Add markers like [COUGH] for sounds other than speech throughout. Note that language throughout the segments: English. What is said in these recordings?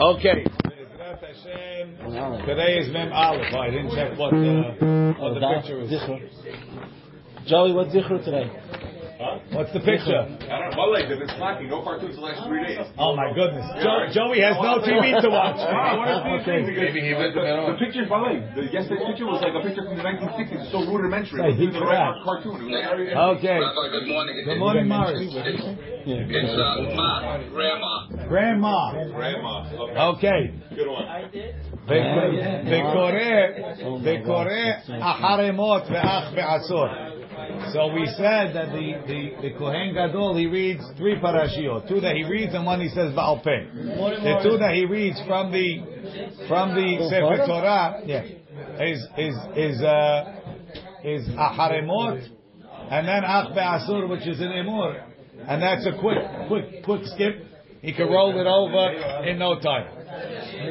Okay. Today is Mem Aleph. I didn't check what the, what the picture is. Joey, what's Zichru today? Huh? What's the picture? I don't know. My legs have been slacking. No cartoons the last three days. Oh my goodness. Jo- Joey has no TV to watch. [LAUGHS] Wow, what is this Okay. thing? Because Maybe he the, went to bed the, on. the picture's my leg. The yesterday's picture was like a picture from the 1960s. It's so rudimentary. Hey, It was he the right cracked. cartoon. It was like, Okay. Rabbi, good morning. Good morning, Morris. It's, it's uh, Ma, Grandma. Grandma. Grandma. Okay. Good one. וקורא, וקורא אחרמות ואח בעשור. So we said that the, the, the Kohen Gadol, he reads three parashiot. Two that he reads and one he says Baal Peh. The two that he reads from the, from the Sefer Torah, yeah, is, is, is, uh, is Aharemot, and then Ach Be'asur, which is an Emur. And that's a quick, quick, quick skip. He can roll it over in no time.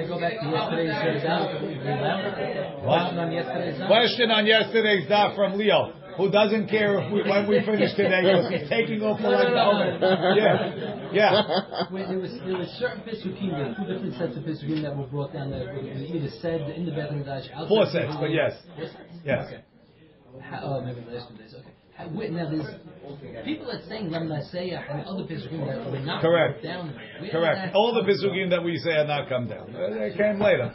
Go back to yesterday's daf? What? Question on yesterday's daf? Question on yesterday's daf from Leo, who doesn't care if we, when we finish today [LAUGHS] because he's taking over like the Omer. Yeah, yeah. Wait, there was there was certain pisukim, there were two different sets of pisukim that were brought down there. It was either said in the Beth Midrash, outside Four sets, but yes. Yes. Okay. How, oh, maybe the last two days. Okay. How, wait, now there's people that saying Lam Naseya and other pisukim that were not Correct. brought down. Where Correct. All the come from? pisukim that we say are not come down. They came later.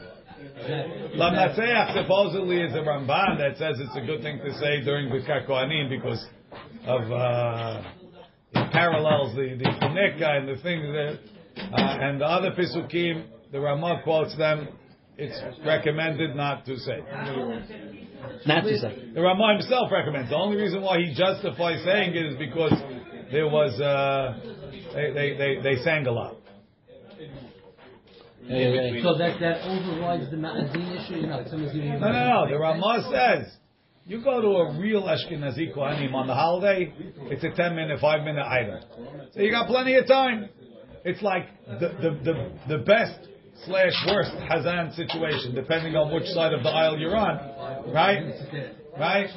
Lam Natseach supposedly is a Ramban that says it's a good thing to say during Birkat Kohanim because of uh, it parallels the the Funeka and the things that, uh, and the other pisukim. The Ramah quotes them. It's recommended not to say. Not to say. The Ramah himself recommends. The only reason why he justifies saying it is because there was uh, they, they, they, they sang a lot. So that that overrides the Ma'azin issue. You know, like someone's giving you. No, no, no. The Ramah says you go to a real Ashkenazi Kohanim on the holiday, it's a ten minute, five minute item. So you got plenty of time. It's like the the the, the best slash worst Hazan situation, depending on which side of the aisle you're on, right? Right,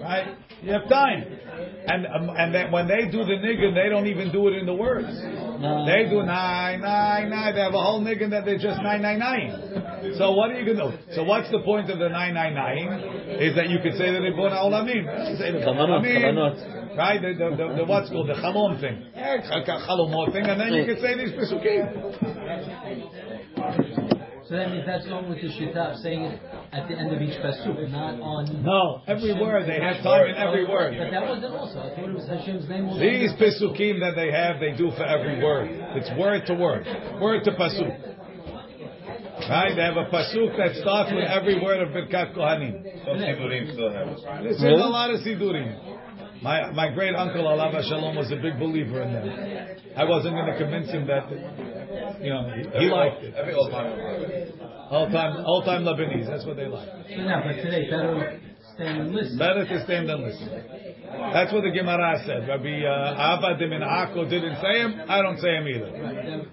right. You have time, and um, and then when they do the niggin, they don't even do it in the words. They do nine, nine, nine. They have a whole niggin that they're just nine, nine, nine. So what are you gonna do? So what's the point of the nine, nine, nine? Is that you could say the Ribbon Olamim. Say the kavanot. Right, the, the, the, the what's called the chalom thing, yeah, chalomot thing, and then you can say these pesukim. So that means that's going with the shita of saying it at the end of each pasuk, not on. No, every word they have time in every word. But that wasn't also. I thought it was Hashem's name. was- These pesukim that they have, they do for every word. It's word to word, word to pasuk. Right? They have a pasuk that starts with every word of Birkat Kohanim. This is a lot of sidurim. My my great uncle Alav Shalom was a big believer in them. I wasn't going to convince him that, you know, he, liked it. Every old time. All time, all time Lebanese. That's what they like. Now, but today, better stand and listen. Better to stand and listen. That's what the Gemara said. Rabbi uh, Abba de Minako didn't say him. I don't say him either.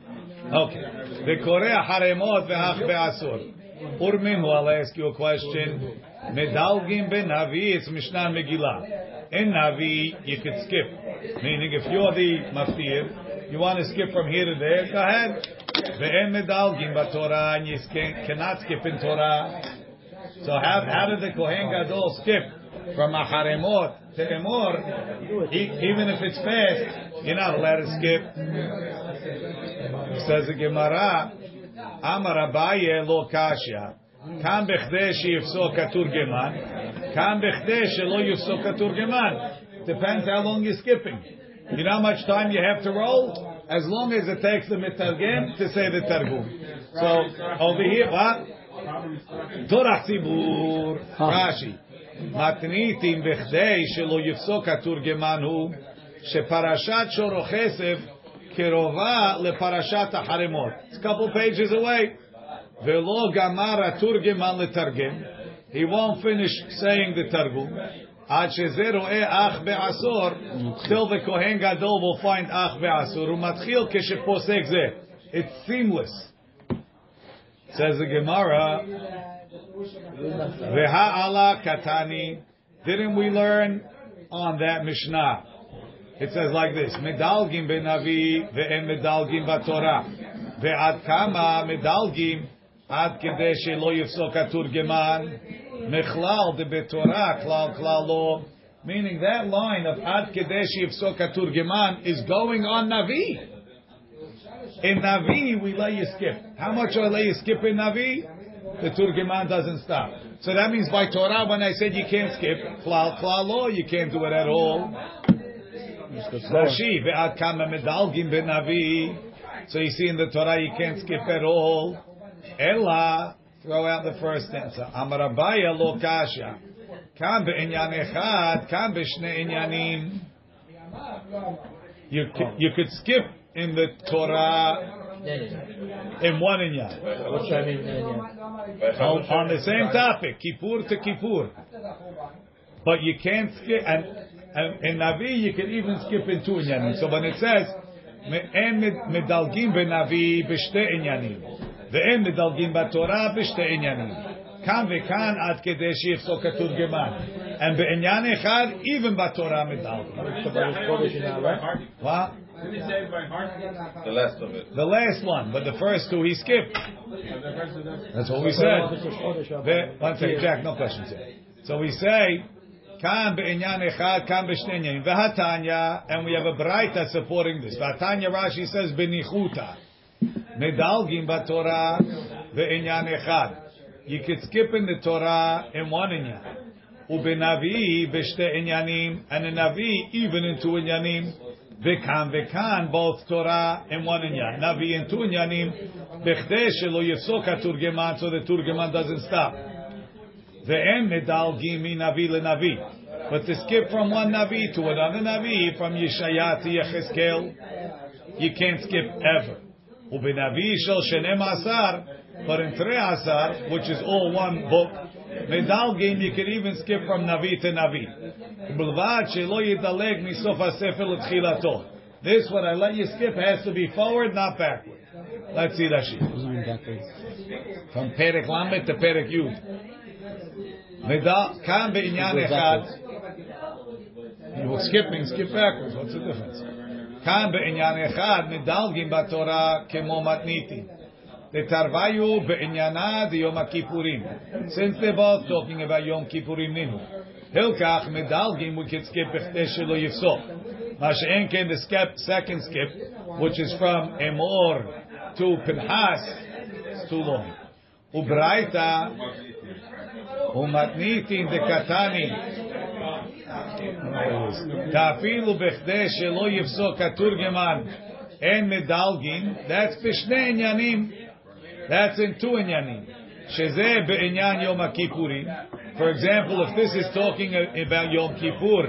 Okay. V'koreh haremot v'ach be'asur. Urminu, I'll ask you a question. Medalgim ben Navi, it's Mishnah Megillah. In Navi, you could skip. Meaning, if you're the maftir, you want to skip from here to there, go ahead. Ve'en medalgim b'Torah, and you cannot skip in Torah. So how, how did the Kohen Gadol skip from Aharemot to Emor? Even if it's fast, you're not allowed to skip. Says the Gemara, Amar Abaye lo kasha. Bechdei sheyifso katurgeman. Kam bechdei shelo yifso katurgeman. Depends how long you're skipping. You know how much time you have to roll? As long as it takes the mitargem to say the targum. So over here, what? Torah tzibur, Rashi. מתניתים בכדי שלא יפסוק התורגמן הוא שפרשת שורו חסף קרובה לפרשת החרמות. It's a couple pages away. ולא גמר התורגמן לתרגם. He won't finish saying the תרגום. עד שזה רואה אח בעשור, till the כהן גדול will find אח בעשור, הוא מתחיל כשפוסק זה. It's seamless. Says the Gemara, V'ha'ala katani. Didn't we learn on that Mishnah? It says like this: Medalgim benavi ve'en medalgim b'Torah, ועד כמה מדלגים עד כדי שלא יפסוק התורגמן Mechlal de betorah, klal klal lo. Meaning that line of Ad Kedeshi of Sokaturgeman is going on Navi. In Navi, we let you skip. How much I let you skip in Navi? The Turgeman doesn't stop. So that means by Torah, when I said you can't skip, klal klal lo, you can't do it at all. So you see in the Torah you can't skip at all. Ella throw out the first answer. Amar Abaye lo kasha. Kam be'inyan echad, kam be'shne inyanim. You, you could skip in the Torah in one inyan. What's that mean? On, on the same topic, Kippur to Kippur. But you can't skip, and, and in Navi you can even skip in two inyanim. So when it says, "En medalgim benavi b'shte inyanim, ve'en medalgim b'torah b'shte inyanim." כאן וכאן עד כדי שיפסוק התורגמן. And בעניין אחד, even בתורה מדלגים. What? Did he say it by heart? The last of it. The last one, but the first two he skipped. That's what we said. Ve- One second, Jack, no questions yet. So we say, כאן בעניין אחד, כאן בשני עניינים. והתניא, and we have a braita supporting this. והתניא Rashi says, בניחותא. Medalgim batorah ve'inyan echad. You could skip in the Torah in one inyan. Ubenavi b'shte inyanim, and a navi even in two inyanim. Vekan vekan both Torah in one inyan. Navi in two inyanim. B'chdei shelo yifsoka turgeman, so the turgeman doesn't stop. Ve'en medalgim min navi le'navi. But to skip from one Navi to another Navi, from Yeshaya to Yechezkel, you can't skip ever. Ubenavi shel asar, but in Trei Asar, which is all one book, medalgim, you can even skip from navi to navi. This one I let you skip has to be forward, not backward. Let's see Rashi. From Perek Lamed to Perek Yud. Kan be'inyan echad. You will skip and skip backwards. What's the difference? כאן בעניין אחד מדלגים בתורה כמו מתניתים. דתרוויו בעניינה דיום הכיפורים. Since they're both talking about יום כיפורים נינו. הלקח מדלגים we could skip בכדי שלא יפסוק. מה שאין כן the skip, second skip, which is from אמור to פנחס, it's too long. וברייתא ומתניתין דקתני תאפילו בכדי שלא יפסוק התורגמן אין מדלגין, that's בשני עניינים, that's in two עניינים, שזה בעניין יום הכיפורים. For example, if this is talking about יום כיפור,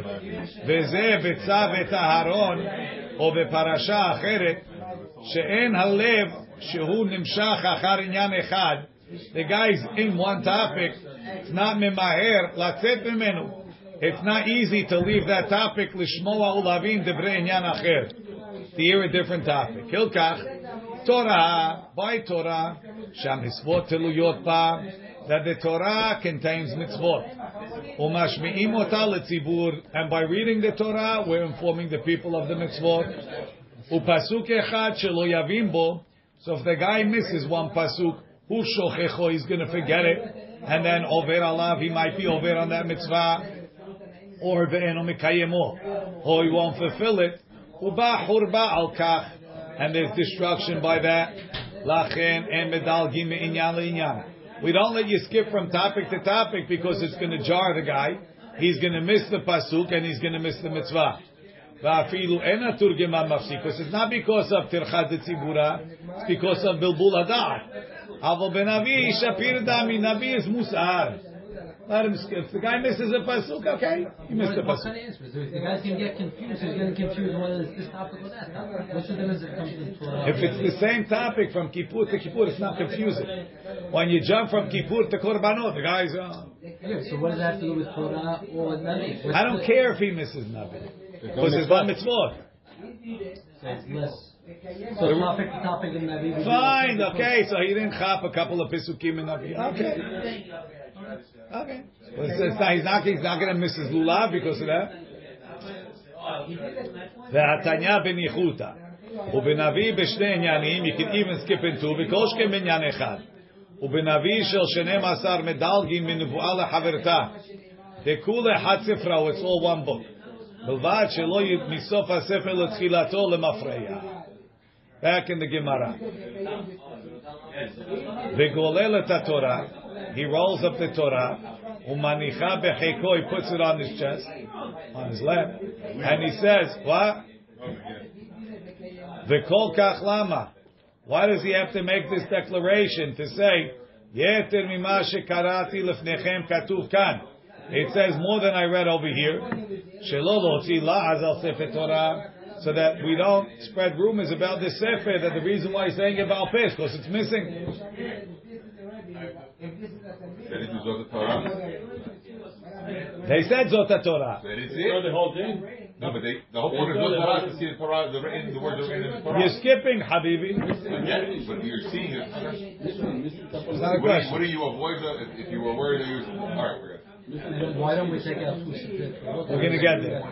וזה בצו את אהרון, או בפרשה אחרת, שאין הלב שהוא נמשך אחר עניין אחד, the guy's in one topic, it's not ממהר לצאת ממנו. It's not easy to leave that topic lishmoa ulavim debrenyan acher to hear a different topic. Hilkach Torah by Torah sham hisvot teluyot pa that the Torah contains mitzvot umashmiim ota letzibur and by reading the Torah we're informing the people of the mitzvot upasuk echad shelo yavim bo so if the guy misses one pasuk who shochecho he's going to forget it and then over alav he might be over on that mitzvah or ve'eno mikayemo, oh, or he won't fulfill it. Uba churba al kach, and there's destruction by that. Lachen and medal inyan We don't let you skip from topic to topic because it's going to jar the guy. He's going to miss the pasuk and he's going to miss the mitzvah. Because it's not because of tircha de tzibura, it's because of bilbul hadar. Aval ben Shapir dami, Navi is musar. Let him skip. If the guy misses a pasuk, okay, he missed a What, what pasuk. kind of answer is it? The guy's gonna get confused. He's getting confused whether it's this topic or that topic. What's the difference if it comes to the Torah? If it's the same topic from Kippur to Kippur, it's not confusing. When you jump from Kippur to Korbanot, the guy's, uh, Yeah, so what does that have to do with Torah or Navi? What's I don't the- care if he misses Navi. Because it's one mitzvot. So it's less. So topic to topic in Navi. Fine, okay, so he didn't chop a couple of pisukim in Navi. Okay. Okay. Well, it's, it's not, he's not, he's not going to miss his lulav because of that. והתניא בניחותא. ובנביא בשני עניינים, you can even skip into, וכל שכן בעניין אחד. ובנביא של 12 מדלגים מנבואה לחברתה. דכולי חד ספרה, it's all one book. בלבד שלא יהיה מסוף הספר לתחילתו למפרע. Back in the Gemara. וגולל את התורה, he rolls up the Torah. Umanicha becheko. He puts it on his chest, on his lap, and he says, "What? V'kol kach lama." Why does he have to make this declaration to say, lefnechem katuv kan"? It says more than I read over here. Sefer Torah so that we don't spread rumors about this sefer that the reason why he's saying it about pes because it's missing. That is Zot Torah. They said Zot Torah. That is You know the whole thing? No, but they, the whole point of Zot Torah is to see the Torah, the written, the words written in the Torah. You're skipping, Habibi. Yeah, but you're seeing it. It's not a What do you, what question. do you avoid if, if you were worried that you, alright, forget it. Why don't we take out? We're going to get there.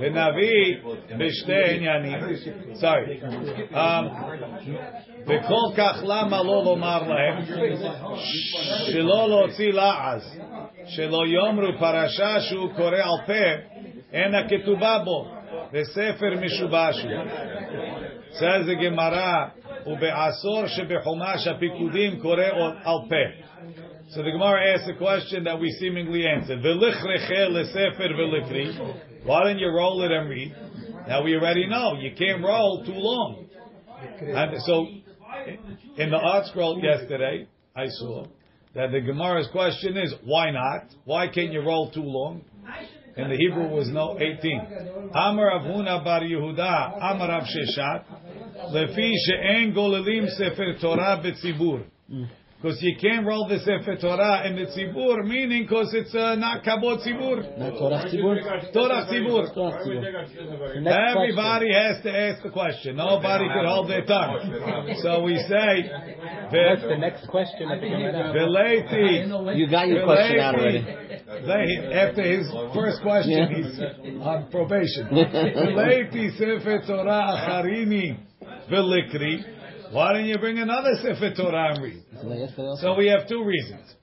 ונביא בשתי עניינים. Sorry. Um, וכל כך למה לא לומר להם שלא להוציא לעז, שלא יאמרו פרשה שהוא קורא על פה, אינה כתובה בו, וספר משובש הוא. the Gemara, ובעשור שבחומש הפיקודים קורא על פה. So the Gemara asks a question that we seemingly answered. Why don't you roll it and read? Now we already know you can't roll too long. And so in the art scroll yesterday, I saw that the Gemara's question is why not? Why can't you roll too long? And the Hebrew was no 18. Amar Avuna bar Yehuda, Amar Rav Sheshet, lefi she'en golelim sefer Torah betzibur. Because you can't roll the Sefer Torah in the Tzibur, meaning because it's uh, not Kabot Tzibur. Not Torah Tzibur? Torah Tzibur. Torah Tzibur. The next Everybody has to ask the question. Nobody can hold their tongue. So we say, What's the next question at the Gemara? You got your question out already. They- After his first question, Yeah. he's on probation. Veleti Sefer Torah Acharini Velikri. Why don't you bring another Sefer Torah and read? So we have two reasons.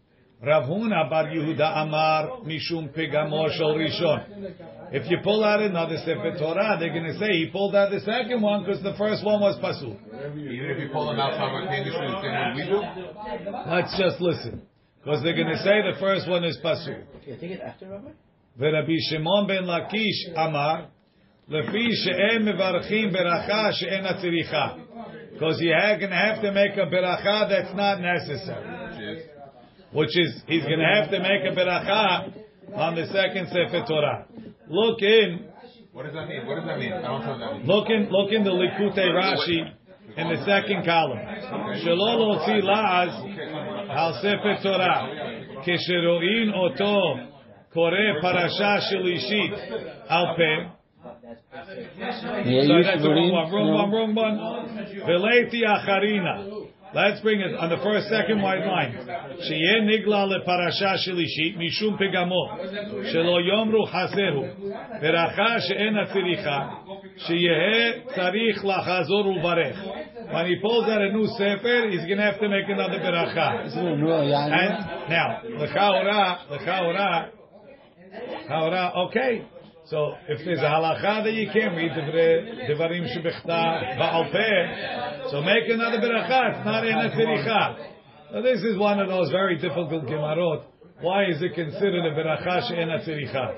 Rav Huna bar Yehuda Amar Mishum Pigamo Shel Rishon. If you pull out another Sefer Torah, they're going to say he pulled out the second one because the first one was pasul. Even if you pull them out simultaneously, the same way we do. Let's just listen, because they're going to say the first one is pasul. You take it after Rabbi? ורבי שמעון בן לקיש אמר, לפי שאין מברכים ברכה שאין הצריכה. Because you're going to have to make a beracha that's not necessary. Which is, he's going to have to make a beracha on the second Sefer Torah. Look in, What does that mean? What does that mean? I don't know what that means. look in, look in the Likute Rashi in the second column. שלא להוציא לעז על ספר תורה, כשרואים אותו קורא פרשה שלישית על פה, yeah, so wrong one, wrong one, wrong one. Veleti acharina. Let's bring it on the first, second white line. Shiye nigla leparasha shelishit mishum pegamo shelo yomru hazehu. Beracha she'en atziricha shiyehe tzarich lachazor uvarech. When he pulls out a new sefer, he's going to have to make another beracha. And now, lechaora, lechaora, lechaora. Okay. So if there's a halacha that you can't read the devarim shebechta ba'al peh, so make another beracha. It's not in a tziricha. Now this is one of those very difficult gemarot. Why is it considered a beracha she'en a tziricha?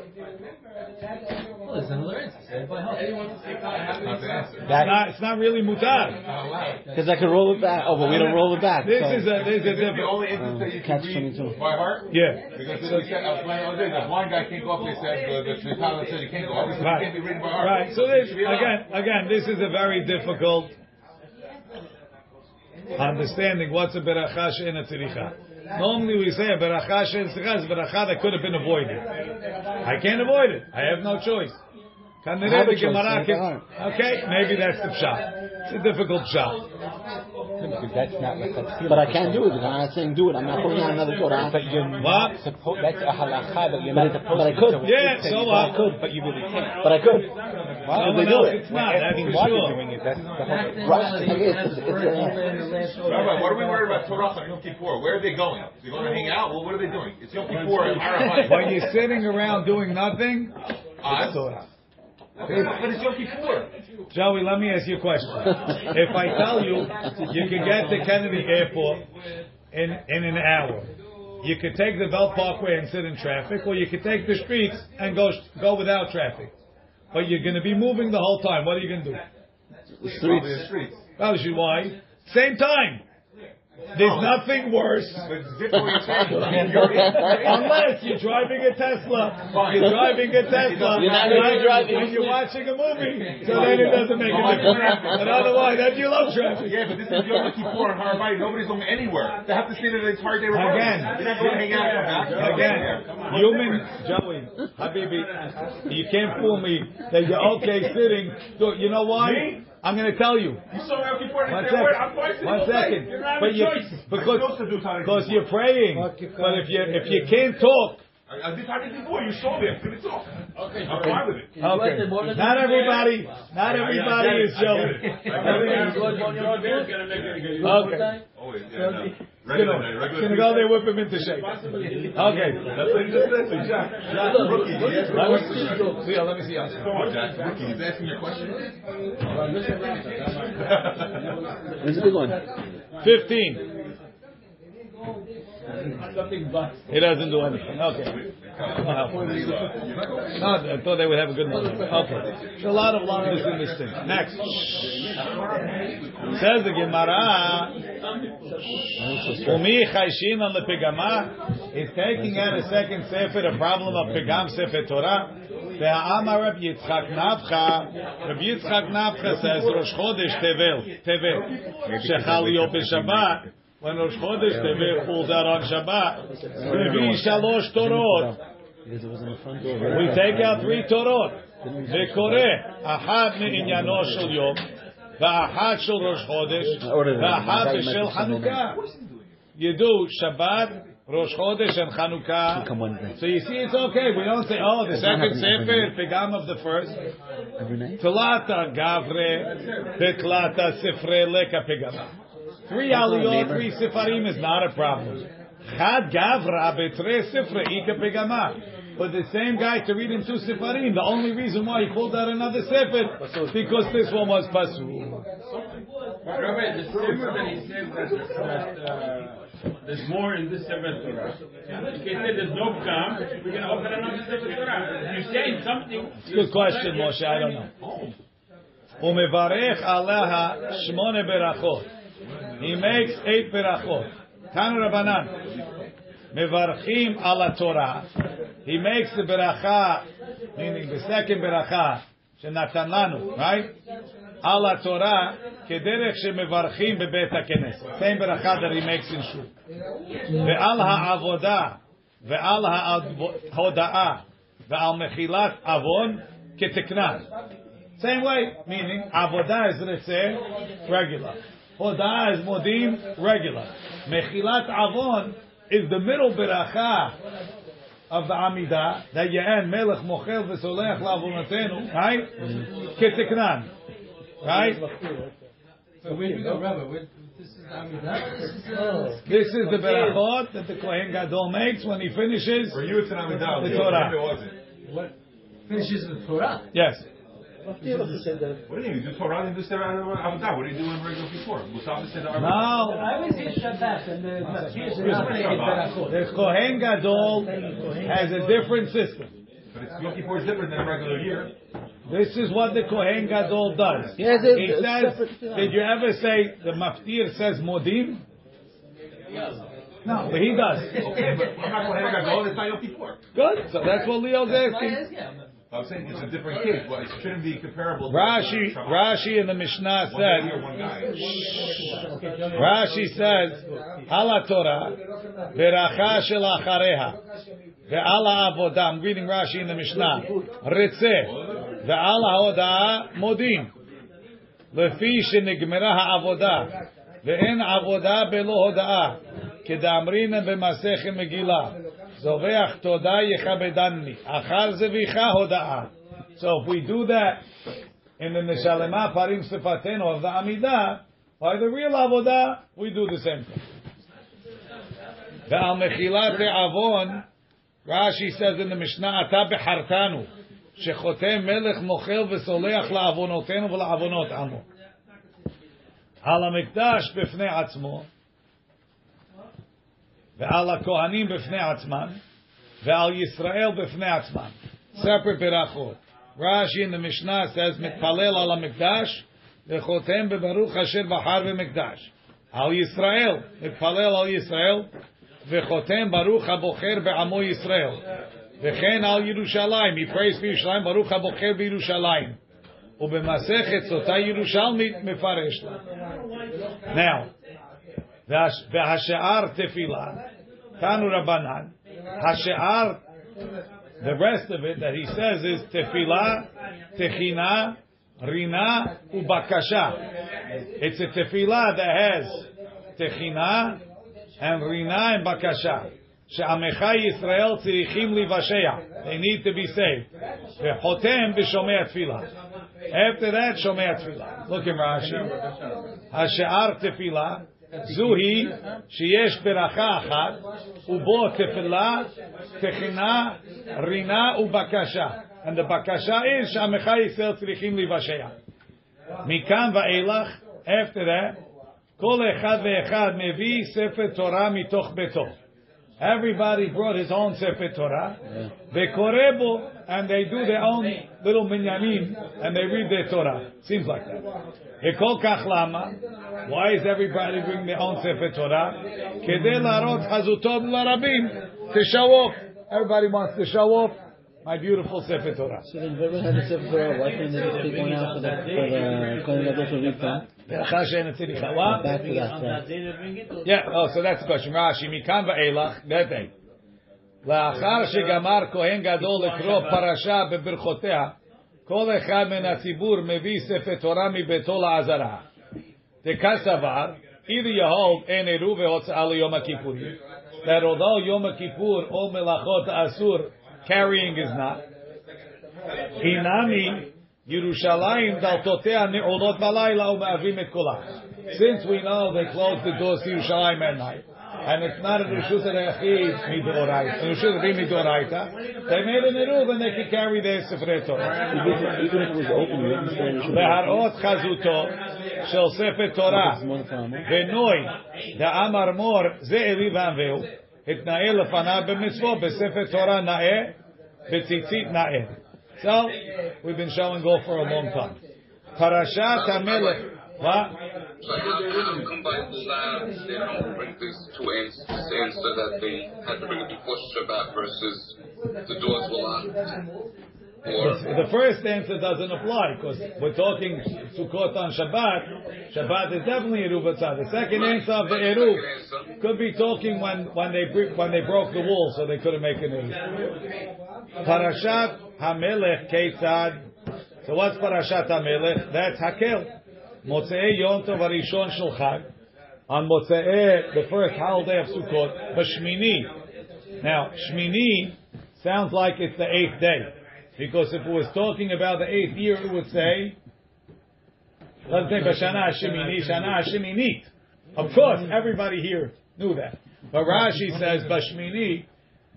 Well, there's another answer. Say it by heart. Not the answer. It's not, it's not really mutar. Because I can roll it back. Oh, but we don't roll it back. This so. is a this is a This the only instance that you can Catch read 22. by heart. Yeah. Because we said, I was playing all day, the blind guy can't go up, they said, the, the, the Talmud said he can't go. Obviously, Right. can't be reading by heart. Right. So this It should be allowed. again, again, this is a very difficult understanding what's a beracha she'en a tziricha. Normally we say a beracha she'en tziricha is a beracha that could have been avoided. I can't avoid it. I have no choice. Okay, maybe that's the pshat. It's a difficult pshat. That's not. But I can't do it. I'm not saying do it. I'm not putting on another Torah. But you're What? not supposed. That's a halacha that you're not supposed but I to. could. So Yeah, so what? I could, but you really can't. But I could. No, they no, do it. it's not. That's Asking for why you're sure. doing it. That's the whole. Back Right. Uh. Rabbi, what are we worried about Torah on Yom Kippur? Where are they going? They're going to hang out? Well, what are they doing? It's Yom Kippur and Arafat. When you're sitting around doing nothing, it's Torah. Okay, but it's Yom Kippur. Joey, let me ask you a question. If I tell you you can get to Kennedy Airport in in an hour, you could take the Belt Parkway and sit in traffic, or you could take the streets and go go without traffic. But you're going to be moving the whole time. What are you going to do? Probably the streets. Obviously, why? Same time. There's nothing worse. But different what you're saying. You're- you're- Unless you're driving a Tesla, you're driving a Tesla, You're not driving. and you're watching a movie, so then it doesn't make a difference. But otherwise, that's your love traffic. Yeah, but this is Yom Kippur and Harabait. Nobody's going anywhere. They have to stay there the entire day. Again. They're not going to hang out and come back. Again, human, Joey, Habibi, you can't fool me that you're okay sitting. So, you know why? I'm going to tell you. You saw Yom Kippur and One you said, "Wait, I'm second. going to One go You're not But having you, a choice. because, supposed to because you're praying. But if you, if you can't talk, I I did Tariq before. You saw me. I'm going talk. Okay. I'm fine with it. okay. Not everybody, not everybody is Joey. Okay. Always, yeah, no. Gonna, Regular, regular. gonna go there, whip him into shape. Okay. That's what he just said. Jack. Jack, rookie. He asked me a Let me see. Let me see. Come on, Jack. Rookie. He's asking you a question. It's a good one. Fifteen. He doesn't do anything. Okay. No, I thought they would have a good one. Okay. A lot of lines in this thing. Next. Says the Gemara, Umi Chayshin on the is taking out a second sefer, a problem of Pigam Sefer Torah. והאמר רב Yitzchak נפחא, רב Yitzchak נפחא says "Rosh Chodesh Tevet, Tevet, Shechal יום Shabbat." when ראש חודש תבל falls out on Shabbat, מביא שלוש תורות. Because it was in the front door. We take out three תורות, וקורא אחת מעניינו של יום, ואחת של ראש חודש, ואחת של חנוכה. You do Shabbat, Rosh Chodesh, and Chanukah. Come Wednesday. So you see, it's okay. We don't say, oh, the second happening every Sefer, Pegam of the first. Every night? Telata Gavre, Betlata Sifre Leka Pegama. Three Aliyot, three Sifarim is not a problem. Chad Gavra Betre Sifre Ika Pegama. But the same guy to read in two Sifarim, the only reason why he pulled out another Sefer is because this one was Pasul. Rabbi, the Sefer that he said that, that uh, there's more in this Sefer Torah. If he said there's no Pgam, we're going to open another Sefer Torah. You're saying something. Good question, Moshe. I don't know. Umevarech aleha shmone berachot. He makes eight berachot. Tanu Rabbanan. Mevarchim ala Torah. He makes the beracha, meaning the second beracha, shenatan lanu, right? Ala Torah, kederech shemevarchim bebet hakenes. Same beracha that he makes in Shul. Ve'al ha'avodah, ve'al ha'hoda'ah, ve'al mechilat avon, keteknan. Same way, meaning avodah is ritzeh, regular. Hodah is modim, regular. Mechilat avon is the middle beracha of the Amidah that you end melech mochel v'solech lavonatenu, right? Right? So where do we go, Rabbi? This is Amidah. This is uh, This is the berachot that the Kohen Gadol makes when he finishes For you, it's an Amidah. The Torah. him, it wasn't. what finishes with Torah. Yes. What do you mean? You do Torah and you do Sefer Avodah. What do you do in regular before? Musaf said No. I always hear Shabbat and the Matzkir is not. The Kohen Gadol has a different system. But it's Yom Kippur is different than a regular year. This is what the Kohen Gadol does. Yes, it- He says, did you ever say the Maftir says Modim? No, but he does. Okay, but I'm not going to Gadol. It's not Yom Kippur. Good. So that's what Leo's asking. I'm saying it's a different case. but it shouldn't be comparable. Rashi, the, Rashi in the Mishnah said. Rashi says, "Ala Torah, veracha shel achareha, ve'ala avoda." I'm reading Rashi in the Mishnah. Ritze, ve'ala hoda modim, the shenigmera ha'avoda, ve'en avoda belo hodaa, kedamrin b'masechet Megillah. זובח תודה יכבדני, אכל זביחה הודאה. So if we do that in the Neshalema Parim Sifatenu of the Amidah, by the real Avodah, we do the same thing. ועל מחילת העוון, רש"י says in the Mishnah, אתה בחרתנו, שחותם מלך מוכר וסולח לעוונותינו ולעוונות עמו. על המקדש בפני עצמו, ועל הכהנים בפני עצמם, ועל ישראל בפני עצמם. separate ברכות. Rashi in the Mishnah says, מתפלל על המקדש, וחותם בברוך אשר בחר במקדש. על ישראל, מתפלל על ישראל, וחותם ברוך הבוחר בעמו ישראל. וכן על ירושלים, prays בירושלים, ברוך הבוחר בירושלים. ובמסכת סוטה ירושלמית מפרש לה. והש- והשאר תפילה, תנו רבנן, השאר, the rest of it that he says is תפילה, תחינה, רינה ובקשה. It's a tefillah that has techina and rina and bakasha. שעמך ישראל צריכים לבשע. They need to be saved. וחותם בשומע תפילה. After that, שומע תפילה. Look in Rashi. השאר תפילה, זוהי שיש ברכה אחת, ובו תפילה, תחינה, רינה ובקשה. And the בקשה is שעמך ישראל צריכים לבשע. מכאן ואילך, after that, כל אחד ואחד מביא ספר תורה מתוך ביתו. Everybody brought his own Sefer Torah. They korebo and they do their own little minyanim and they read their Torah. Seems like that. They call kachlama. Why is everybody bringing their own Sefer Torah? Kedei larot hazutom larabim to show off. Everybody wants to show off my beautiful Sefer Torah. So then, a Sefer Torah, why can't they just take one out for the, for the, for the, for the, חווה, Back to that. uh, Yeah, oh, so that's the question. Rashi, מכאן ואילך, that day. לאחר שגמר כהן גדול לקרוא פרשה בברכותיה, כל אחד מן הציבור מביא ספר תורה מביתו לעזרה. דקסבר, either you hold אין עירוב והוצאה ליום הכיפורים, that although יום הכיפור או מלאכות האסור, carrying is not, הינמי ירושלים דלתותיה נעולות בלילה ומהווים את כולה. Since we know they close the doors to Yerushalayim at night, and it's not a Rishus Rechid midoraita, Rishus Rechid midoraita, they made an eruv and they could carry their Sefer Torah. Even even if it was open, you understand it should be להראות חזותו של ספר תורה זמן פעם. ונוי דאמר מור זה אלי ועמהו התנהל לפניו במצוות בספר תורה נאה בציצית נאה. so we've been showing golf for a long time. Parashat Hamelech. What? Like when combine the labs, they don't bring these two ends, ends so that they had to bring it before Shabbat versus the doors were locked. The, the first answer doesn't apply because we're talking Sukkot on Shabbat. Shabbat is definitely Eruv Atzah. The second right. answer of the Eruv could be talking when, when they when they broke the wall, so they couldn't make an Eruv. Parashat Hamelech Ketzad. So what's Parashat Hamelech? That's Hakel. Motzei Yom Tov Arishon Shel. On Motzei, the first holiday of Sukkot, Bashmini. Now, Shmini sounds like it's the eighth day. Because if it was talking about the eighth year, it would say, let's Shana. Of course, everybody here knew that. But Rashi says, Bashmini,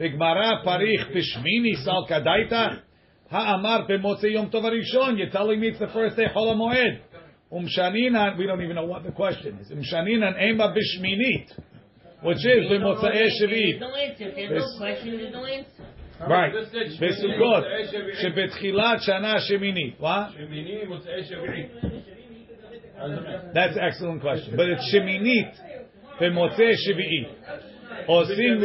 Bigmara Parich Bishmini Sal Kadaita, Ha'amar B'motzei Yom Tov Arishon. You're telling me it's the first day Chol HaMoed. Umshaninan, we don't even know what the question is. Umshaninan Ema Bishminit. Which is B'motzei Shevit. no answer. If there's no question, there's no answer. Right. This is בסוכות, מוצאי שביעי. שבתחילת שנה שמינית. What? שמיני מוצאי שביעי. אז באמת. That's an excellent question. But it's sheminit במוצאי שביעי. עושים,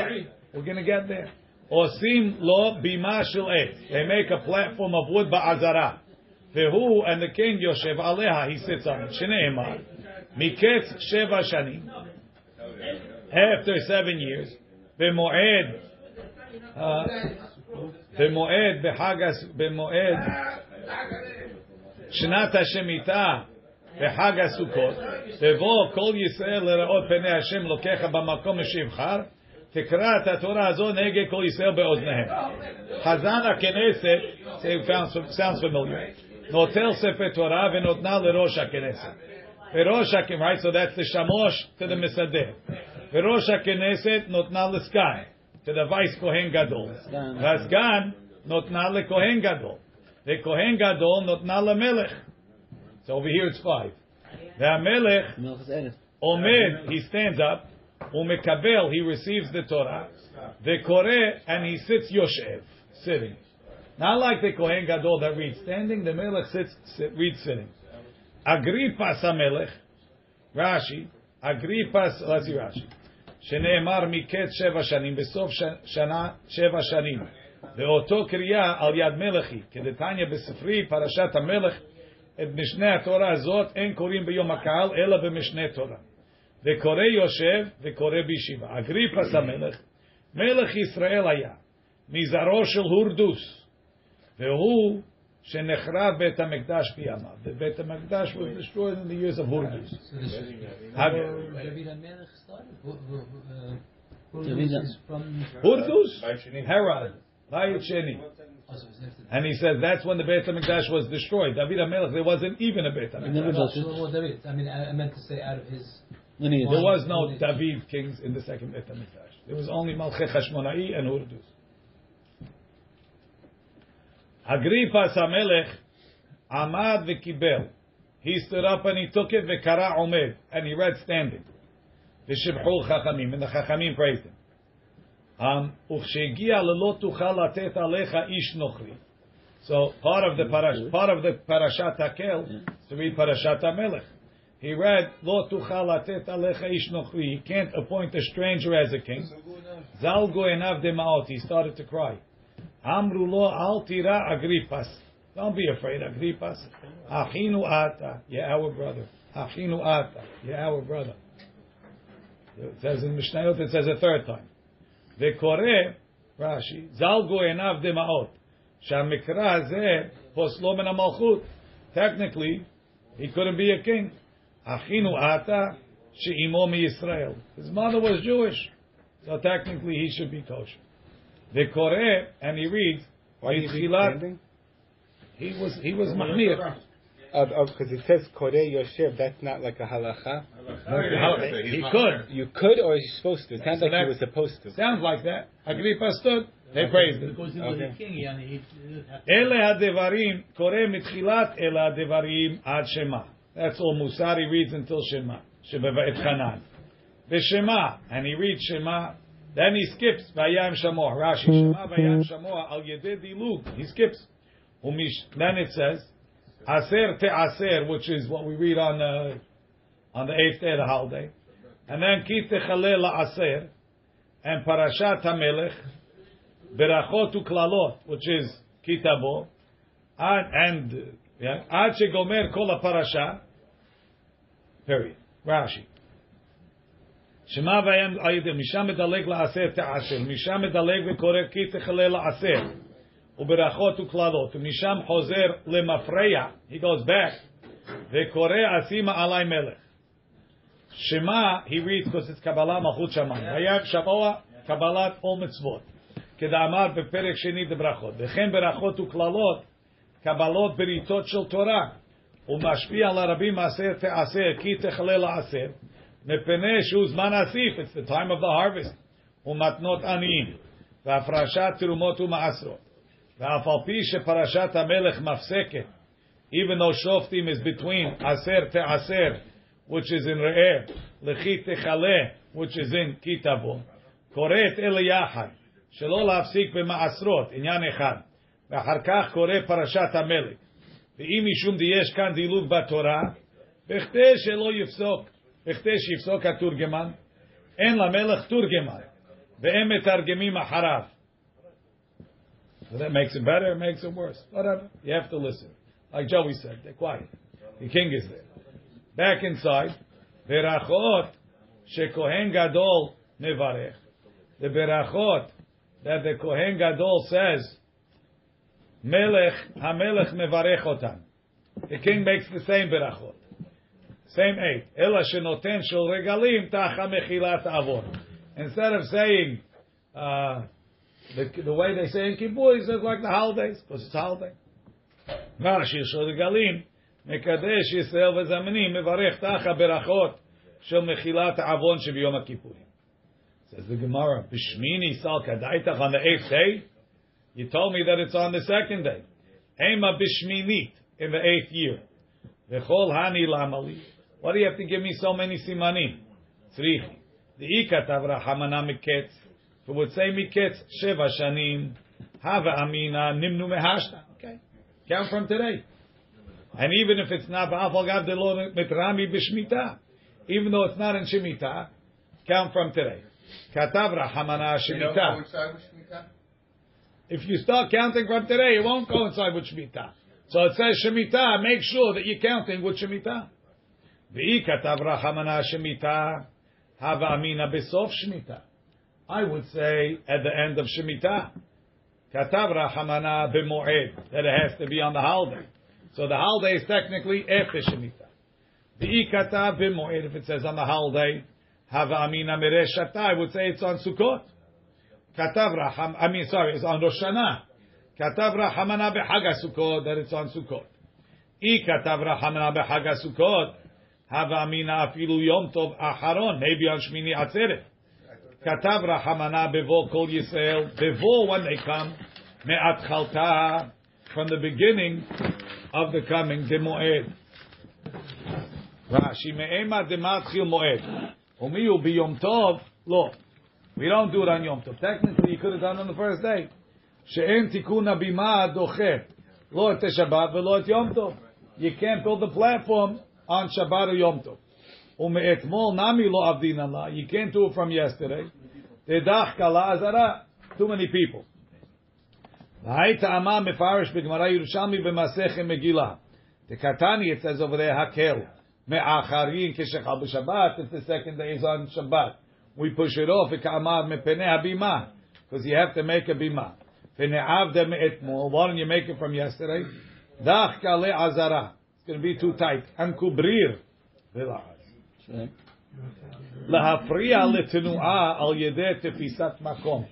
we're going to get there. עושים לו בימה של עץ. They make a platform of wood בעזרה. והוא and the king יושב עליה, he sits on it. שנאמר, מקץ שבע שנים, after seven years, במועד, uh, במועד, בחג, הס- במועד, שנת השמיטה, בחג הסוכות, בבוא כל ישראל לראות פני השם לוקח במקום שיבחר, תקרא את התורה הזו נגד כל ישראל באוזניהם. חזן הכנסת, sounds familiar, נוטל ספר תורה ונותנה לראש הכנסת. וראש הכנסת, right, so that's the shamosh to the מסדר. וראש הכנסת נותנה לסגן, to the vice כהן גדול. והסגן נותנה לכהן גדול. וכהן גדול נותנה למלך. So over here it's five. והמלך מלך אלף. Omed, he stands up. Umekabel, he receives the Torah. The Koreh, and he sits Yoshev, sitting. Not like the Kohen Gadol that reads standing, the Melech sits, sit, reads sitting. Agrippas HaMelech, Rashi, Agrippas, let's see Rashi. שנאמר מקץ שבע שנים, בסוף שנה שבע שנים. ואותו קריאה על יד מלכי, כדתניא בספרי פרשת המלך, את משנה התורה הזאת אין קוראים ביום הקהל, אלא במשנה תורה. וקורא יושב וקורא בישיבה. אגריפס המלך, מלך ישראל היה, מזרעו של הורדוס, והוא שנחרב בית המקדש בימיו. The בית המקדש was destroyed in the years of Hurdus. So this is Hag- where David HaMelech started. Who- who- who, uh, David Hurus is from. Hurdus? Herod. Bayit Sheni. Oh, so it's after- And he says that's when the Beit HaMikdash was destroyed. David HaMelech, there wasn't even a Beit He HaMikdash. never Well, does it. so, well, David. I mean, I, I meant to say out of his. Lineage. There was no David kings in the second Beit HaMikdash. There was only Malchei Hashmonai and Hurdus. Agrippas HaMelech Amad v'kibel. He stood up and he took it v'kara omed. And he read standing. V'shibchu chachamim. And the chachamim praised him. Um, וכשהגיע ללא תוכל לתת עליך איש נוכרי. So part of the parash, part of the parashat Hakel is to read parashat Hamelech. He read, Lo tuchalatet alecha ish. He can't appoint a stranger as a king. Zalgo enav demaot. He started to cry. Amru lo al agripas. agrippas. Don't be afraid, Agrippas. Achinu ata. Yeah, our brother. Achinu ata. Yeah, our brother. It says in Mishnayot, it says a third time. Vekore, Rashi, Zalgo enav demaot. Shamikra ze poslo amalchut. Technically, he couldn't be a king. Achinu Ata she'imo Israel. His mother was Jewish, so technically he should be kosher. The Koreh, and he reads, Why is he standing? He was, he was Mahmir. Because it says Kore Yoshev, that's not like a halacha. halacha. He, he could. You could or he's supposed to. It sounds so like he was supposed to. Sounds like that. Agrippa stood. They praised him. Because he was okay. a king. Ele hadevarim, Kore mitchilat, ele hadevarim ad shema. That's all Musari reads until Shema. Hanan. Shema, and he reads Shema. Then he skips Vayam Shamoah. Rashi Shema Vayam Shamoah Al Yedid Ilug. He skips. Then it says Aser Te Aser, which is what we read on the on the eighth day of the holiday, and then Ki Techalel Aser, and Parashat Hamelech, Berachot Uklalot, which is Ki Tavo, and, and yeah, Ad Shegomer Kol Parasha. period. Rashi. שמע והם הידי, משם מדלג לעשר תעשר, משם מדלג וקורא כי תכלה לעשר, וברכות וקללות, ומשם חוזר למפרע, he goes back, וקורא אשימה עלי מלך. שמע, he reads because it's קבלה מלכות שמיים. היה שבוע קבלת עול מצוות. כדאמר בפרק שני בברכות. וכן ברכות וקללות, קבלות בריתות של תורה. ומשפיע על הרבים מעשר תעשר, כי תכלה לעשר, מפני שהוא זמן אסיף, it's the time of the harvest, ומתנות עניים, והפרשת תרומות ומעשרות. ואף על פי שפרשת המלך מפסקת, even though שופטים is between עשר תעשר, which is in ראה, לכי תכלה, which is in כי תבוא, קוראת אלה יחד, שלא להפסיק במעשרות, עניין אחד, ואחר כך קורא פרשת המלך. ואם משום דיש כאן דילוג בתורה, בכדי שלא יפסוק, בכדי שיפסוק התורגמן, אין למלך תורגמן, והם מתרגמים אחריו. So that makes it better, it makes it worse. Whatever. You have to listen. Like Joey said, they're quiet. The king is there. Back inside, berachot shekohen gadol mevarech. The berachot that the kohen gadol says, melech hamelech mevarech otam. The king makes the same berachot. Same eight. Ela shenoten shel regalim tacha mechilat avon. Instead of saying uh, the, the way they say in he says like the holidays, because it's holiday. Rashi shel regalim mekadesh Yisrael v'zamanim mevarech tacha berachot shel mechilat avon shebiyom HaKippurim. Says the Gemara, Bishmini sal kadaitach on the eighth day. You told me that it's on the second day. Ema bishminit in the eighth year. V'chol hani lamali. Why do you have to give me so many simanim? Tzrichi. The ikatav rahamana miketz. If it would say miketz sheva shanim, hava amina nimnu mehashta. Okay. Count from today. And even if it's not ba'afal gav mitrami b'shmita, even though it's not in shemita, count from today. Katav rahamana You don't shemita. coincide with Shemitah? If you start counting from today, it won't coincide with Shemitah. So it says Shemitah, make sure that you're counting with Shemitah. V'i katav rachamana Shemitah, hava amina besof Shemitah. I would say at the end of Shemitah. Katav rachamana b'moed, that it has to be on the holiday. So the holiday is technically after Shemitah. V'i katav b'moed, if it says on the holiday, hava amina mereshata, I would say it's on Sukkot. Katav Raham, I mean, sorry, it's on Rosh Hashanah. Katav Rahamana b'Chag Sukkot, that it's on Sukkot. I Katav Rahamana b'Chag Sukkot, Hava Amina afilu Yom Tov Acharon, maybe on Shmini Atzeret. Katav Rahamana bevo Kol Yisrael, bevo when they come, Me'at Chalta, from the beginning of the coming, the Moed. Rashi, Me'ema dematchil Moed. Umiyu b'Yom Tov, lo. We don't do it on Yom Tov. Technically, you could have done it on the first day. She'en tikun abima doche. Lo et Shabbat velo et Yom Tov. You can't build the platform on Shabbat or Yom Tov. Ume'etmol nami lo avdin Allah. You can't do it from yesterday. Tedach kala azara. Too many people. והיית אמה מפרש בגמרא ירושלמי במסכת מגילה. The Katani, it says over there, hakel. Me'acharin keshechal b'Shabbat, if the second day is on Shabbat. We push it off, ika'amar mepene habima. Because you have to make a bima. V'ne'avda me'etmol. Why don't you make it from yesterday? Dach kale azara. It's going to be too tight. Ankubrir. Right. להפריע לתנועה על ידי תפיסת מקום.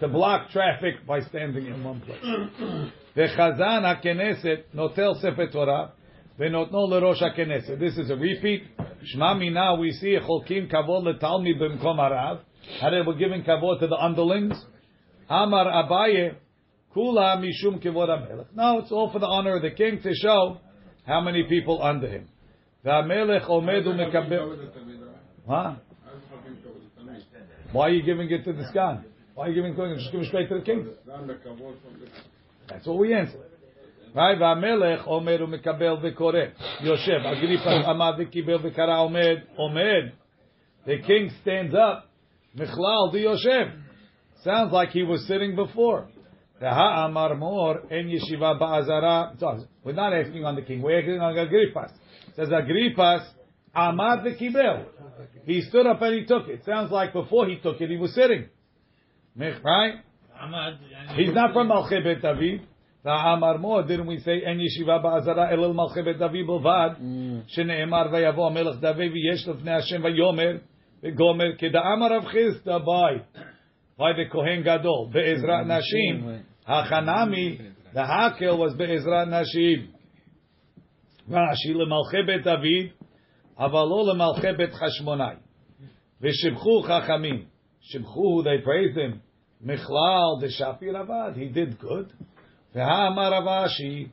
To block traffic by standing in one place. וחזן הכנסת נוטל ספר תורה Venotno lerosh hakeneset. This is a repeat. Shema mina, we see cholkim kavod letalmi b'mkom harav. How they were giving kavod to the underlings. Amar abaye, kula mishum kivod amelech. No, it's all for the honor of the king to show how many people under him. V'amelech omed u'mekabel. Huh? Why are you giving it to the guy? Why are you giving it to him? Just give it straight to the king. That's what we answer. Right? והמלך עומד ומקבל וקורא. יושב. אגריפס עמד וקיבל וקרא עומד. עומד. The king stands up. מכלל דיושב. Sounds like he was sitting before. והאמר מור אין ישיבה בעזרה. So, We're not asking on the king. We're asking on Agrippas. Says Agrippas עמד וקיבל. He stood up and he took it. Sounds like before he took it, he was sitting. Right? He's not from Malchay Bet David. והאמר מור, didn't we say אין ישיבה בעזרה אלא למלכי בית דוד בלבד, שנאמר ויבוא המלך דוד ויש לפני השם ויאמר וגומר כדאמר רב חיסדא ביי, by the Kohen Gadol, בעזרת נשים, החנמי, the hakel was בעזרת נשים. רש"י למלכי בית דוד, אבל לא למלכי בית חשמונאי. ושבחו חכמים, שבחו, they praised him, מכלל דשפי רבד, he did good. Avashi,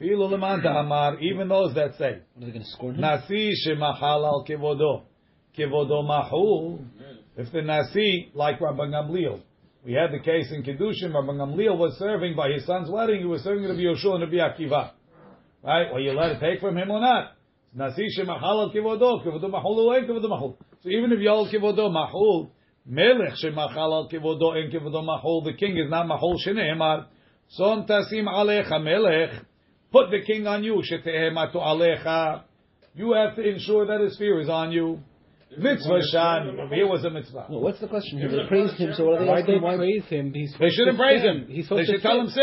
filu leman amar, even those that say, Nasi shemachal al kevodo, kevodo mahu. If the Nasi, like Rabbi Gamliel, we had the case in Kedushin, Rabbi Gamliel was serving by his son's wedding, he was serving Rabbi Yoshua and Rabbi Akiva. Right? Were you allowed to take from him or not. Nasi shemachal al kevodo, kevodo mahul kevodo. So even if y'all kevodo mahul, melech shemachal al kevodo en kevodo the king is not mahul sheneemar, Son tasim alecha melech, put the king on you, shetehematu alecha. You have to ensure that his fear is on you. Mitzvah shan. Here was a mitzvah. Well, what's the question here? They praised him, so what are they Why they? Why? praise him? He's They shouldn't praise him. He's They should tell him sit.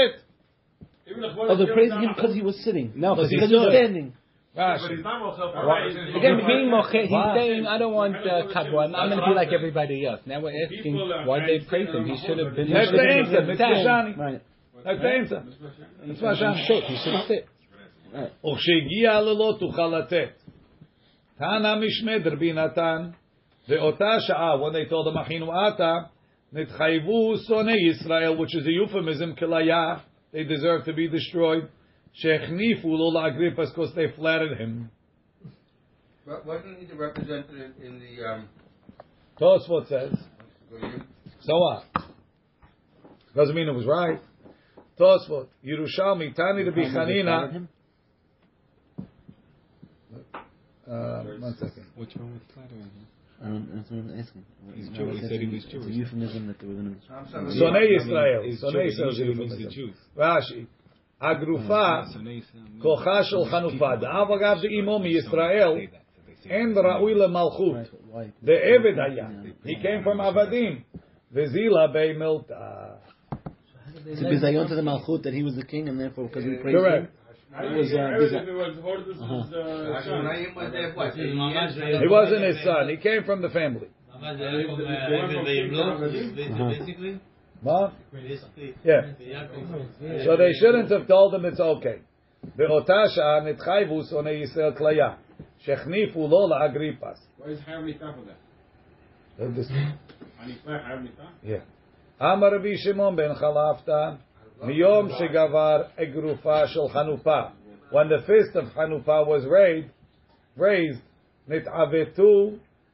sit. Oh, they're praising him because he was sitting. No, because because he he was stood. standing. Rashi. he's not mochel for Why- rice. Again, being moche, he's Why? saying, I don't want uh, kabod. I'm going to be like everybody else. Now we're asking why they praise him. He should have been. he That's the answer, been Shani. Right. That's the answer. That's what He I'm should sit. He should sit. וכשהגיע ללא תוכל לתת. תנא משמד רבי נתן, באותה שעה, when they told him, אחינו עתה, נתחייבו שונאי ישראל, which is a euphemism, כליה, they deserve to be destroyed, שהחניפו לו לאגריפס, because they flattered him. But wasn't he the representative in the, um, Tosfot says, Goyim? so what? Doesn't mean it was right. Tosfot, Yerushalmi, Tani Rabbi Chanina, uh, one second. What's wrong with flattering him? Um, that's what I'm asking. He's No, Jewish. He that's said he a- was it's Jewish. a euphemism that they were going to. I'm sorry. Sonei Israel. He's Sonei Jewish. Israel is Usually means the euphemism. Jews. Rashi, הגרופה, כוחה של חנופה, דאב אגב דאמו מישראל, אין ראוי למלכות. Right, why? דעבד היה. He came from עבדים. וזילה בי מילתא. It's a bizayon to the malchut that he was the king, and therefore because we praised Correct. him, it was uh, Everything biza- was Hortus Uh-huh. was uh, son. Hashanayim was there, what? This is ממש He wasn't his son. He came from the family. ממש זה היה כמו וימלוך, basically. מה? Basically, Yeah. ויעקב. So they shouldn't have told him it's okay. באותה שעה נתחייבו שונאי ישראל כליה, שהחניפו לו לאגריפס. Why is Hayab Nikah for that? This- Hanifah, Hayab Nikah? Yeah. אמר רבי שמעון בן חלפתא, מיום שגבר אגרופה של חנופה. When the fist of חנופה was raised, raised, נתעוותו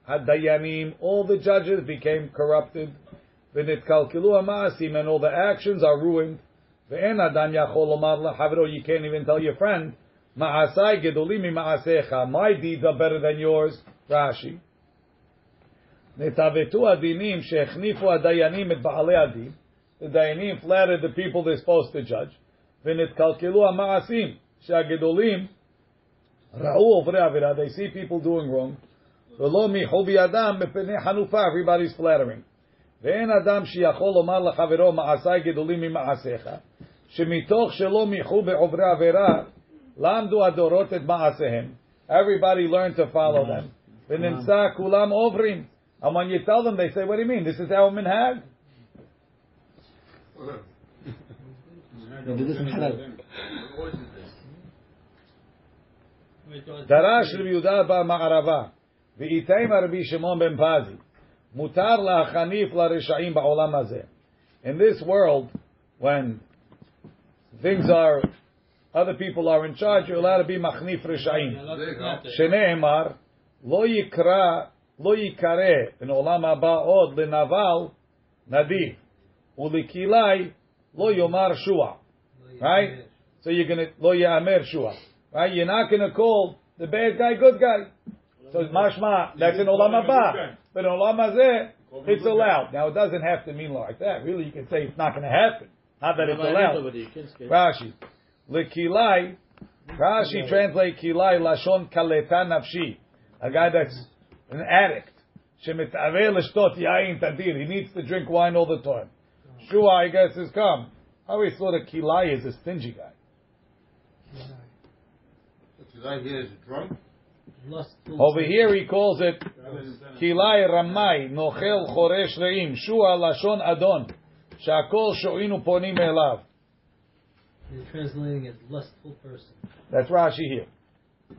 הדיינים, all the judges became corrupted, ונתקלקלו המעשים, and all the actions are ruined. ואין אדם יכול לומר לחברו, you can't even tell your friend, מעשיי גדולים ממעשיך, my deeds are better than yours, רש"י. נתעוותו הדינים שהחניפו הדיינים את בעלי הדין, the דיינים flattered the people they're supposed to judge, ונתקלקלו המעשים שהגדולים ראו עוברי עבירה, they see people doing wrong, ולא מיחו בידם מפני חנופה, everybody's flattering. ואין אדם שיכול לומר לחברו מעשיי גדולים ממעשיך, שמתוך שלא מיחו בעוברי עבירה, למדו הדורות את מעשיהם. Everybody learned to follow them. ונמצא כולם עוברים. And when you tell them, they say, what do you mean? This is our minhag? they did this in halal. דרש רבי יהודה במערבה, ואיתמה רבי שמעון בן פזי, מותר להחניף לרשעים בעולם הזה. In this world, when things are, other people are in charge, you're allowed to be מחניף רשעים. שנאמר, לא יקרא, לא יקרא בעולם הבא עוד לנבל נדיב, ולקילאי לא יאמר שוע. Right? So you're gonna, לא יאמר שוע. Right? You're not gonna call the bad guy good guy. So mashma, that's in olam haba. But in olam hazeh, it's allowed. Now it doesn't have to mean like that. Really, you can say it's not gonna happen. Not that it's allowed. Rashi. Lekilai, Rashi translate kilai lashon kaleta nafshi. A guy that's an addict. Shemitaveh l'shtot yain tadir. He needs to drink wine all the time. Shua, I guess, has come. I always thought a kilai is a stingy guy. Because I hear drunk. Over here he calls it kilai ramai nochel choresh reim. Shua lashon adon. Shakol sho'inu ponim elav. You're translating as lustful person. That's Rashi here.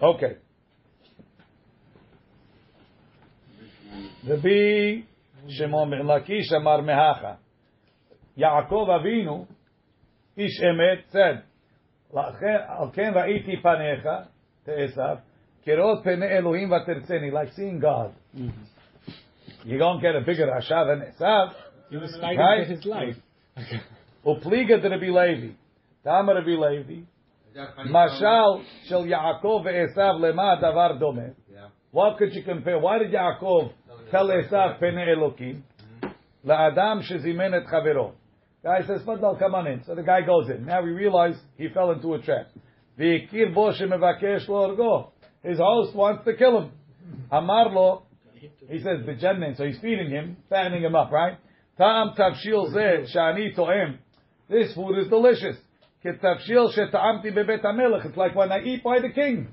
Okay. Rabbi Shimon ben Lakish Amar Mehacha. Yaakov Avinu, Ish Emet, said, Al ken ra'iti panecha, te'esav, kerot pene Elohim v'tertzeni, like seeing God. You don't get a bigger Rasha than Esav. He was fighting Right? for his life. Rabbi Levi. Tama Rabbi Levi. Mashal shel Yaakov ve'esav lema davar domeh. Yeah. What could you compare? Why did Yaakov tell Esav pene Elokim? La'adam shezimen et chavero. Guy says, Fadal, come on in. So the guy goes in. Now we realize he fell into a trap. V'ikir bo shemevakesh lo orgo. His host wants to kill him. Amar lo, he says, b'jennen, so he's feeding him, fattening him up, right? Ta'am tavshil shani to'em. This food is delicious. Ketavshil sheta'amti bebet. It's like when I eat by the king.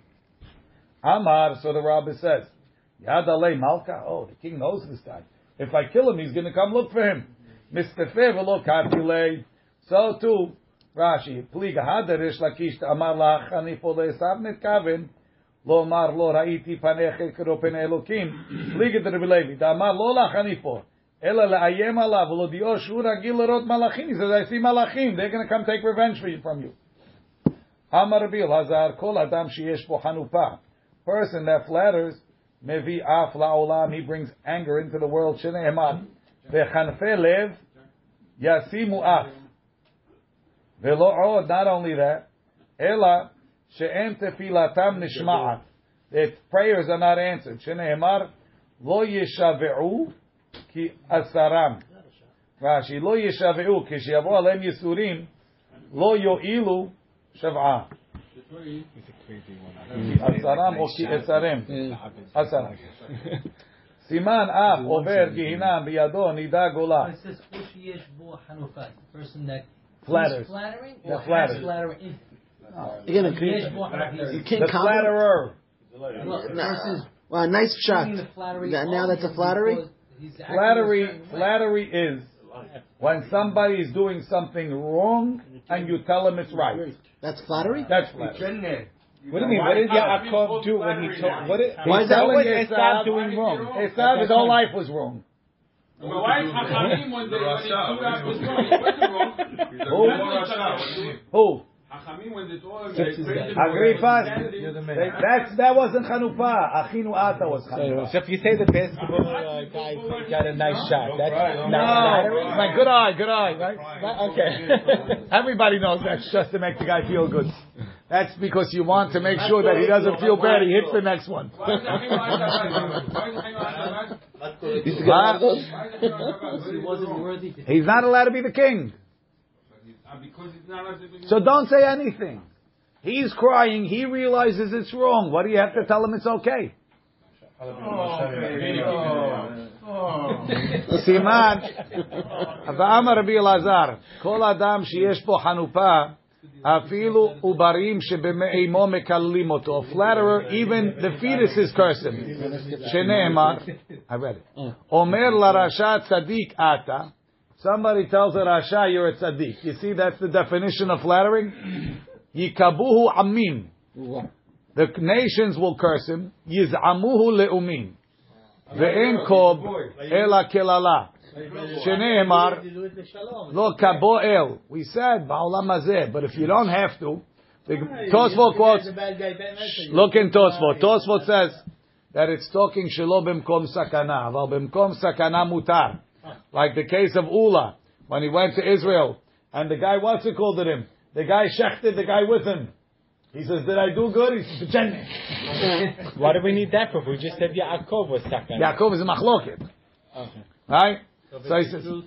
Amar, so the rabbi says, Yad alei malka. Oh, the king knows this guy. If I kill him, he's going to come look for him. Mistefe v'lo kartilei. So too, Rashi, pliga haderish lakish amar lach ani po le'esav netkaven. לא אמר לא ראיתי פניך כרו פני אלוקים, פליגת רבי לוי, דאמר לא לך אני פה, אלא לאיים עליו ולהודיעו שהוא רגיל לראות מלאכים, he says I see מלאכים, they're going to come take revenge for you, from you. אמר רבי אלעזר, כל אדם שיש בו חנופה, person that flatters, מביא אף לעולם, he brings anger into the world, שנאמר, וחנפי לב ישימו אף. ולא עוד, not only that, אלא שאין תפילתם נשמעת. That prayers are not answered. שנאמר, לא ישבעו כי אסרם. רש"י, לא ישבעו, כשיבוא עליהם ייסורים, לא יועילו שבעה. אסרם או כי אסרם. אסרם. סימן אף עובר גיהינם בידו נידה גולה. It says, "או שיש בו חנופה." The person that Flatters. is flattering That or has flatters. flattering in. Again, a יש בו חנופה. you can't The compliment. flatterer. Well, the Nah. person is Wow, nice shot. bringing the flattery Now- now on that's a him flattery? because he's acting a Flattery, certain way. flattery is when somebody is doing something wrong and you tell him it's right. That's flattery. That's flattery. What do you mean? What did Yaakov do when he told? What did, Why is that what what Esav doing wrong? Esav, his whole life was wrong. But why is Chachamim when they when they do that was wrong? It wrong. Who? That's not Who? Chachamim when they told Fix his they guy. Agrippa. You're the man. They- That's that wasn't chanufa. Achinu Ata was So, chanufa. so if you say the basketball uh, guy got a nice shot, that's not No, flattery? it's like good eye, good eye, right? Right, Okay. [LAUGHS] Everybody knows that's just to make the guy feel good. That's because you want to make sure that he doesn't feel bad. He hits the next one. Why is Chachamim right? Why is Chachamim right? Used to get one of those. He wasn't worthy to He's not allowed to be the king. Uh, Because it's not allowed to be- So don't say anything. He's crying. He realizes it's wrong. What do you have to tell him it's okay? [LAUGHS] סימן, ואמר רבי אלעזר, כל אדם שיש פה חנופה, אפילו עוברים שבמאימו מקללים אותו. flatterer, even the fetus is cursing. שנאמר, I read it. אומר לרשע צדיק אתה, somebody tells a rasha you're a tzaddik. You see that's the definition of flattering? [CLEARS THROAT] ייקבוהו עמים. The nations will curse him. יזעמוהו לאומים. ואין קוב אלא קללה. שנאמר, לא כבו אל. We said, בעולם הזה, but if you don't have to, the Tosfot quotes, look in Tosfot. Tosfot says that it's talking שלא במקום סכנה, אבל במקום סכנה מותר. Like the case of Ula, when he went to Israel, and the guy, what's it called to him? The guy shechted the guy with him. He says, did I do good? He says, "B'chenne." [LAUGHS] Why do we need that proof? We just said Yaakov was second. Yaakov is a machloket. Okay. Right? So, So he says, truth,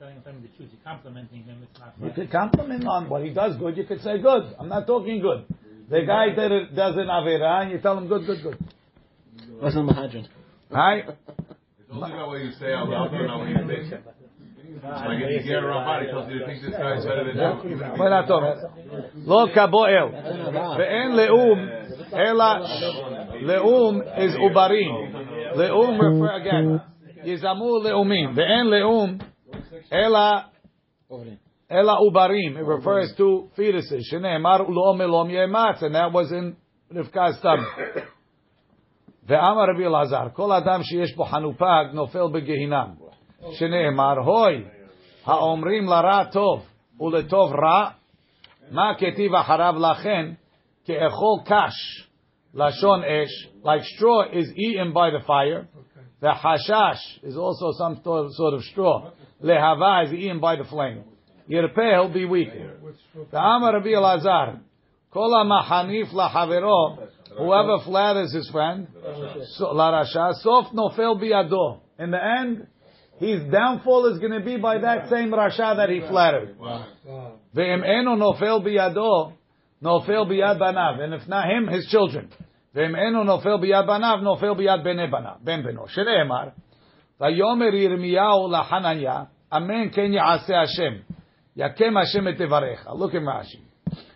telling him the truth, you're complimenting him, it's not you could compliment on what he does good, you could say good. I'm not talking good. The guy that it does an avera, and you tell him good, good, good. Wasn't Mahadran. Right? It's only about what you say out loud, not what you think. Like if you get around body, tells you to think this guy's better than you. We're not talking. לא כבועל. ואין לאום, אלא לאום is עוברים. לאום refer again. יזמו לאומים. ואין לאום, אלא אלא עוברים. It refers to fetuses. שנאמר ולאום אלום יאמץ. And that was in רבקה's stomach. ואמר רבי אלעזר, כל אדם שיש בו חנופה נופל בגיהינם. שנאמר, הוי, האומרים לרע טוב ולטוב רע, מה כתיב אחריו לכן, כאכול קש, לשון אש, like straw is eaten by the fire, והחשש is also some sort sort of straw, להבה is eaten by the flame. ירפה, he'll be weak. ואמר רבי אלעזר, כל המחניף לחברו, whoever flatters his friend, so, לרשע, סוף נופל בידו. In the end, his downfall is going to be by that same rasha that he flattered. Ve'im eno nofel biyado, nofel biyad banav. And if not him, his children. Ve'im eno nofel biyad banav, nofel biyad bene banav. Ben beno. Shneemar. Vayomer Yirmiyahu laHananya, Amen ken ya'aseh Hashem. Yakem Hashem et tevarecha. Look in Rashi.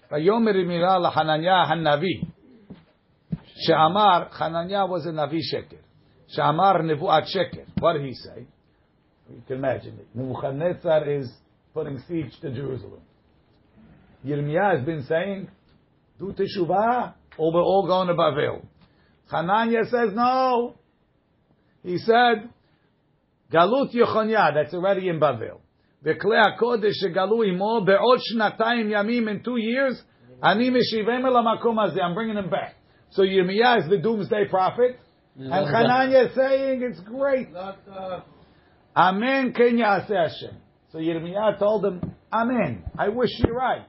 Vayomer Yirmiyahu laHananya hanavi. She'amar, Hananiah was a Navi Sheker. She'amar Nevu'at Sheker. What did he say? You can imagine it. Nebuchadnezzar is putting siege to Jerusalem. Yirmiyah has been saying, do teshuvah, or we're all going to Bavel. Hananiah says, no. He said, Galut Yechoniah, that's already in Bavel. וכלי הקודש שגלו עמו בעוד שנתיים ימים in two years, אני משיבם אל המקום הזה, I'm bringing him back. So Yirmiyah is the doomsday prophet, and Hananiah is saying it's great. Uh, Amen ken yaseh Hashem. So Yirmiyah told him, Amen. I wish you're right.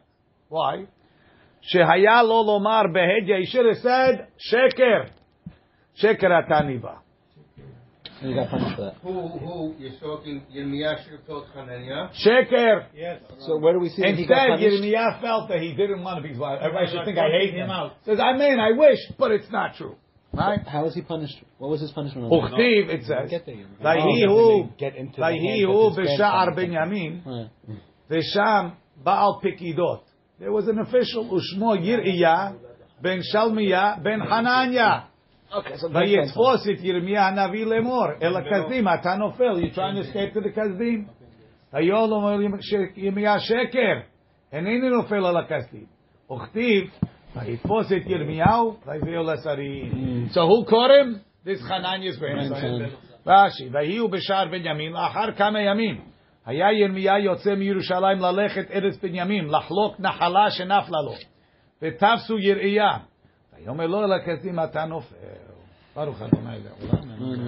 Why? Shehaya lo lomar behedya. He should have said, Sheker. Sheker ataniva. You got punished for that. Who, who, you're talking, Yirmiyah should have told Hananiah? Sheker. Yes. So where do we see that he Instead, got punished? Yirmiyah felt that he didn't want to be his wife. Everybody should think I hate him. him out. Says, I mean, I wish, but it's not true. Right? How was he punished? What was his punishment? on that? Uchtiv, it says, Get there, you- Vahi Oh, hu, get into the Vahi hands of hu his v'sha'ar grandson. Benyamin, v'sham Baal Pikidot. There was an official, Ushmo Yir'iyah, ben Shalmiyah, ben Hananya. Okay, so ויתפוס את ירמיה הנביא לאמור, אל הכסדים, אתה נופל, you're trying to escape to the כסדים. היום אומר ירמיה שקר, אינני נופל על הכסדים. וכתיב, ויתפוס את ירמיהו, ויביאו לשרים. So who caught him? This Hananiah's grandson. רש"י, ויהי הוא בשער בנימין, לאחר כמה ימים. היה ירמיה יוצא מירושלים ללכת ארץ בנימין, לחלוק נחלה שנפלה לו. ותפסו יראייה. ויאמר לו אל הכסדים אתה נופל. ברוך ה' לעולם.